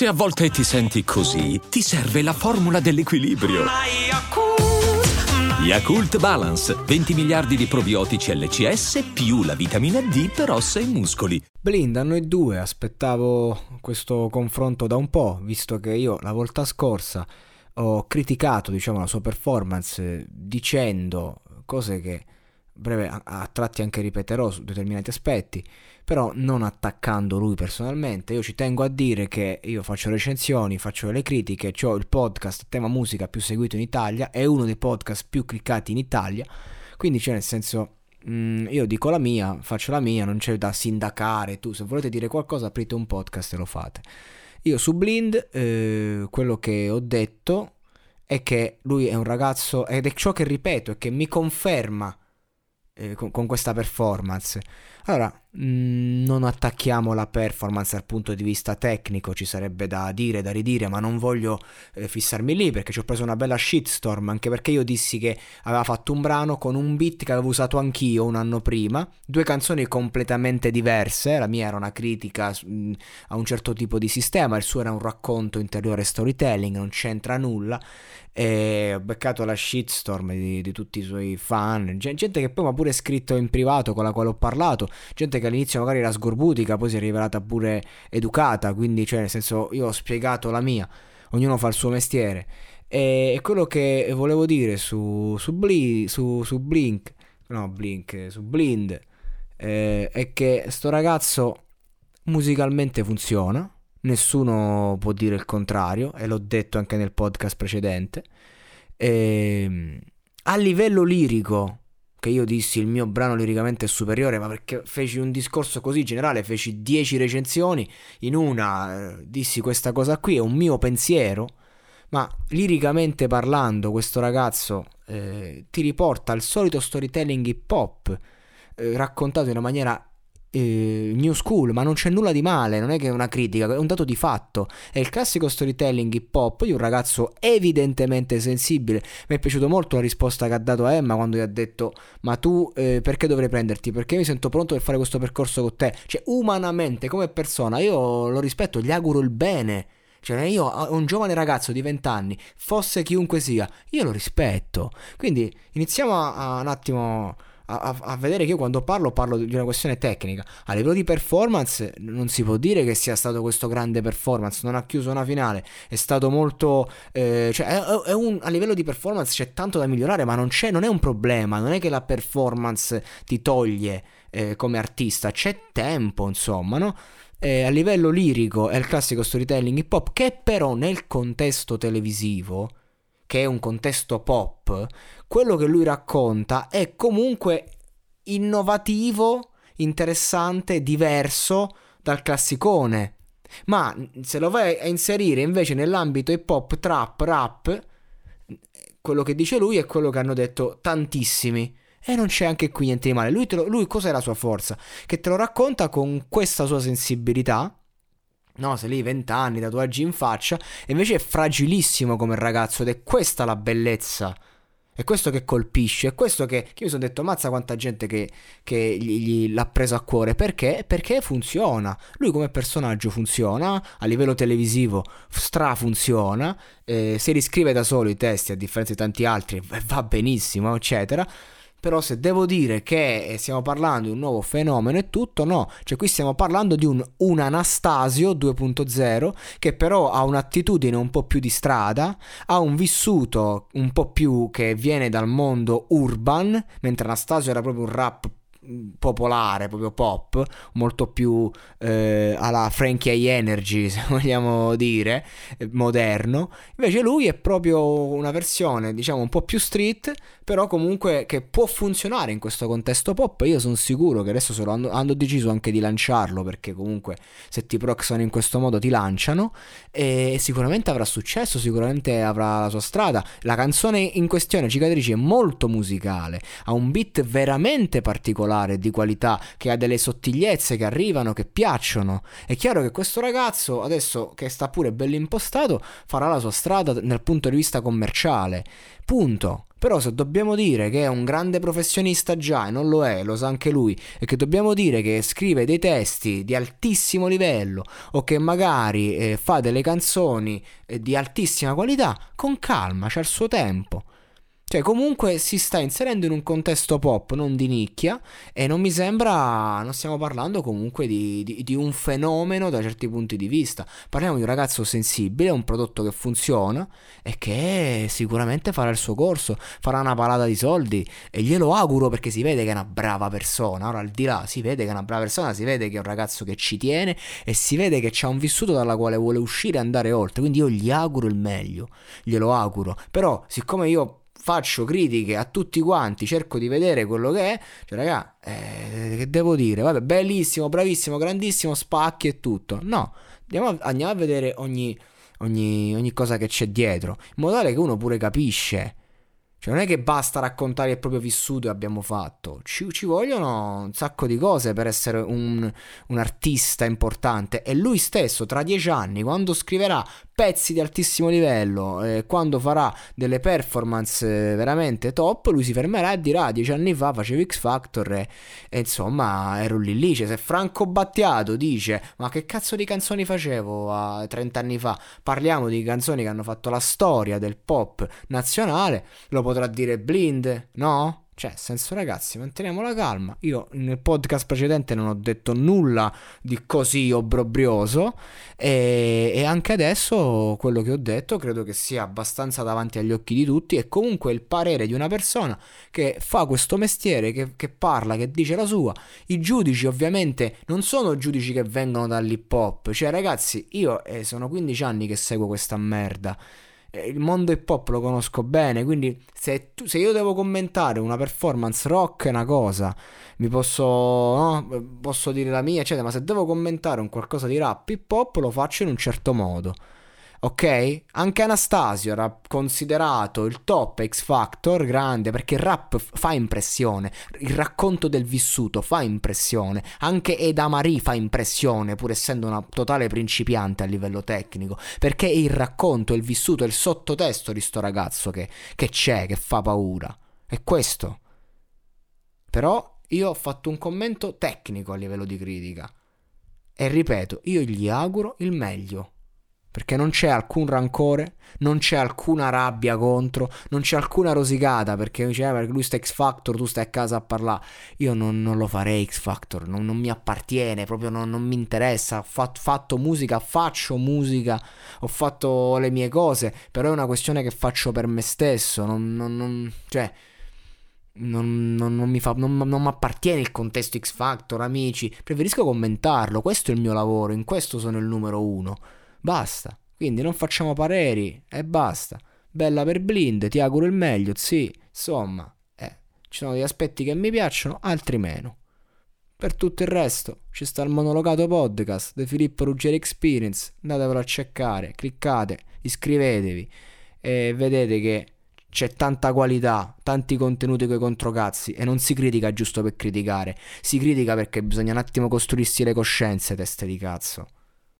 Se a volte ti senti così, ti serve la formula dell'equilibrio. Yakult Balance, 20 miliardi di probiotici LCS più la vitamina D per ossa e muscoli. Blind, a noi due aspettavo questo confronto da un po', visto che io la volta scorsa ho criticato diciamo, la sua performance dicendo cose che breve, a, a tratti anche ripeterò su determinati aspetti, però non attaccando lui personalmente. Io ci tengo a dire che io faccio recensioni, faccio le critiche, ho il podcast tema musica più seguito in Italia, è uno dei podcast più cliccati in Italia, quindi cioè nel senso mm, io dico la mia, faccio la mia, non c'è da sindacare, tu se volete dire qualcosa aprite un podcast e lo fate. Io su Blind eh, quello che ho detto è che lui è un ragazzo ed è ciò che ripeto, è che mi conferma eh, con, con, questa performance. Allora, non attacchiamo la performance dal punto di vista tecnico, ci sarebbe da dire, da ridire, ma non voglio eh, fissarmi lì perché ci ho preso una bella shitstorm, anche perché io dissi che aveva fatto un brano con un beat che avevo usato anch'io un anno prima, due canzoni completamente diverse, la mia era una critica mh, mm, a un certo tipo di sistema, il suo era un racconto interiore storytelling, non c'entra nulla e ho beccato la shitstorm di, di, tutti i suoi fan, gente che poi mi ha pure scritto in privato con la quale ho parlato, gente che all'inizio magari era sgorbutica, poi si è rivelata pure educata, quindi cioè nel senso io ho spiegato la mia, ognuno fa il suo mestiere. E quello che volevo dire su, su, Bli, su, su Blink, no Blink, su Blind, eh, è che sto ragazzo musicalmente funziona, nessuno può dire il contrario e l'ho detto anche nel podcast precedente. E, ehm, a livello lirico, che io dissi il mio brano liricamente è superiore, ma perché feci un discorso così generale, feci 10 recensioni, in una eh, dissi questa cosa qui, è un mio pensiero, ma liricamente parlando questo ragazzo eh, ti riporta al solito storytelling hip hop eh, raccontato in una maniera eh, new school, ma non c'è nulla di male, non è che è una critica, è un dato di fatto. È il classico storytelling hip hop di un ragazzo evidentemente sensibile. Mi è piaciuto molto la risposta che ha dato a Emma quando gli ha detto: Ma tu eh, perché dovrei prenderti? Perché mi sento pronto per fare questo percorso con te. Cioè, umanamente, come persona, io lo rispetto, gli auguro il bene. Cioè, io, un giovane ragazzo di 20 anni, fosse chiunque sia, io lo rispetto. Quindi iniziamo a, a un attimo a, a, vedere che io quando parlo parlo di una questione tecnica. A livello di performance non si può dire che sia stato questo grande performance, non ha chiuso una finale, è stato molto... Eh, cioè è, è un, a livello di performance c'è tanto da migliorare, ma non, non è un problema, non è che la performance ti toglie eh, come artista, c'è tempo insomma, no? Eh, a livello lirico è il classico storytelling hip hop che però nel contesto televisivo che è un contesto pop, quello che lui racconta è comunque innovativo, interessante, diverso dal classicone. Ma se lo vai a inserire invece nell'ambito hip hop, trap, rap, quello che dice lui è quello che hanno detto tantissimi. E non c'è anche qui niente di male. Lui, lo, lui cos'è la sua forza? Che te lo racconta con questa sua sensibilità No, sei lì 20 anni, tatuaggi in faccia, e invece è fragilissimo come ragazzo ed è questa la bellezza. È questo che colpisce, è questo che, che io mi sono detto, mazza quanta gente che, che gli, gli, l'ha preso a cuore, perché? Perché funziona, lui come personaggio funziona, a livello televisivo strafunziona, eh, si riscrive da solo i testi a differenza di tanti altri, va benissimo, eccetera. Però se devo dire che eh, stiamo parlando di un nuovo fenomeno e tutto, no. Cioè qui stiamo parlando di un, un Anastasio 2.0 che però ha un'attitudine un po' più di strada, ha un vissuto un po' più che viene dal mondo urban, mentre Anastasio era proprio un rap popolare, proprio pop, molto più eh, alla Frankie I Energy, se vogliamo dire, eh, moderno. Invece lui è proprio una versione, diciamo, un po' più street, però comunque che può funzionare in questo contesto pop. Io sono sicuro che adesso se lo hanno, hanno deciso anche di lanciarlo, perché comunque se ti proxano in questo modo ti lanciano e sicuramente avrà successo, sicuramente avrà la sua strada. La canzone in questione, Cicatrici, è molto musicale, ha un beat veramente particolare particolare, di qualità, che ha delle sottigliezze che arrivano, che piacciono. È chiaro che questo ragazzo, adesso che sta pure bello impostato, farà la sua strada dal punto di vista commerciale. Punto. Però se dobbiamo dire che è un grande professionista già e non lo è, lo sa anche lui, e che dobbiamo dire che scrive dei testi di altissimo livello o che magari eh, fa delle canzoni eh, di altissima qualità, con calma, c'è il suo tempo. Cioè, comunque si sta inserendo in un contesto pop, non di nicchia, e non mi sembra. Non stiamo parlando comunque di, di, di, un fenomeno da certi punti di vista. Parliamo di un ragazzo sensibile, un prodotto che funziona e che sicuramente farà il suo corso, farà una palata di soldi. E glielo auguro perché si vede che è una brava persona. Ora, al di là, si vede che è una brava persona, si vede che è un ragazzo che ci tiene e si vede che ha un vissuto dalla quale vuole uscire e andare oltre. Quindi io gli auguro il meglio, glielo auguro. Però, siccome io faccio critiche a tutti quanti, cerco di vedere quello che è, cioè raga, eh, che devo dire? Vabbè, bellissimo, bravissimo, grandissimo, spacchi e tutto. No, andiamo a, andiamo a vedere ogni, ogni, ogni cosa che c'è dietro, in modo tale che uno pure capisce cioè non è che basta raccontare il proprio vissuto e abbiamo fatto, ci, ci vogliono un sacco di cose per essere un, un, artista importante e lui stesso tra dieci anni quando scriverà pezzi di altissimo livello, eh, quando farà delle performance eh, veramente top, lui si fermerà e dirà dieci anni fa facevo X Factor e, e insomma ero lì lì, cioè, se Franco Battiato dice ma che cazzo di canzoni facevo a 30 anni fa, parliamo di canzoni che hanno fatto la storia del pop nazionale, lo potrà dire blind, no? Cioè, senso ragazzi, manteniamo la calma. Io nel podcast precedente non ho detto nulla di così obbrobrioso e, e, anche adesso quello che ho detto credo che sia abbastanza davanti agli occhi di tutti e comunque il parere di una persona che fa questo mestiere, che, che parla, che dice la sua. I giudici ovviamente non sono giudici che vengono dall'hip hop. Cioè ragazzi, io eh, sono 15 anni che seguo questa merda. Eh, il mondo hip hop lo conosco bene, quindi se, tu, se, io devo commentare una performance rock è una cosa, mi posso, no, posso dire la mia, eccetera, ma se devo commentare un qualcosa di rap hip hop lo faccio in un certo modo ok? Anche Anastasio era considerato il top X Factor grande perché il rap fa impressione, il racconto del vissuto fa impressione, anche Eda Marie fa impressione pur essendo una totale principiante a livello tecnico, perché è il racconto, il vissuto, il sottotesto di sto ragazzo che, che c'è, che fa paura. È questo. Però io ho fatto un commento tecnico a livello di critica. E ripeto, io gli auguro il meglio perché non c'è alcun rancore, non c'è alcuna rabbia contro, non c'è alcuna rosicata perché dice eh, perché lui sta X Factor, tu stai a casa a parlare. Io non, non lo farei X Factor, non, non mi appartiene, proprio non, non mi interessa. Ho fat, fatto musica, faccio musica, ho fatto le mie cose, però è una questione che faccio per me stesso. Non, cioè, non, non, non, mi fa, non, non mi appartiene il contesto X Factor, amici. Preferisco commentarlo. Questo è il mio lavoro, in questo sono il numero uno. Basta. Quindi non facciamo pareri e basta. Bella per blind, ti auguro il meglio, sì. Insomma, eh, ci sono degli aspetti che mi piacciono, altri meno. Per tutto il resto ci sta il monologato podcast The Filippo Ruggeri Experience, andatevelo a cercare, cliccate, iscrivetevi e vedete che c'è tanta qualità, tanti contenuti coi controcazzi e non si critica giusto per criticare, si critica perché bisogna un attimo costruirsi le coscienze, teste di cazzo.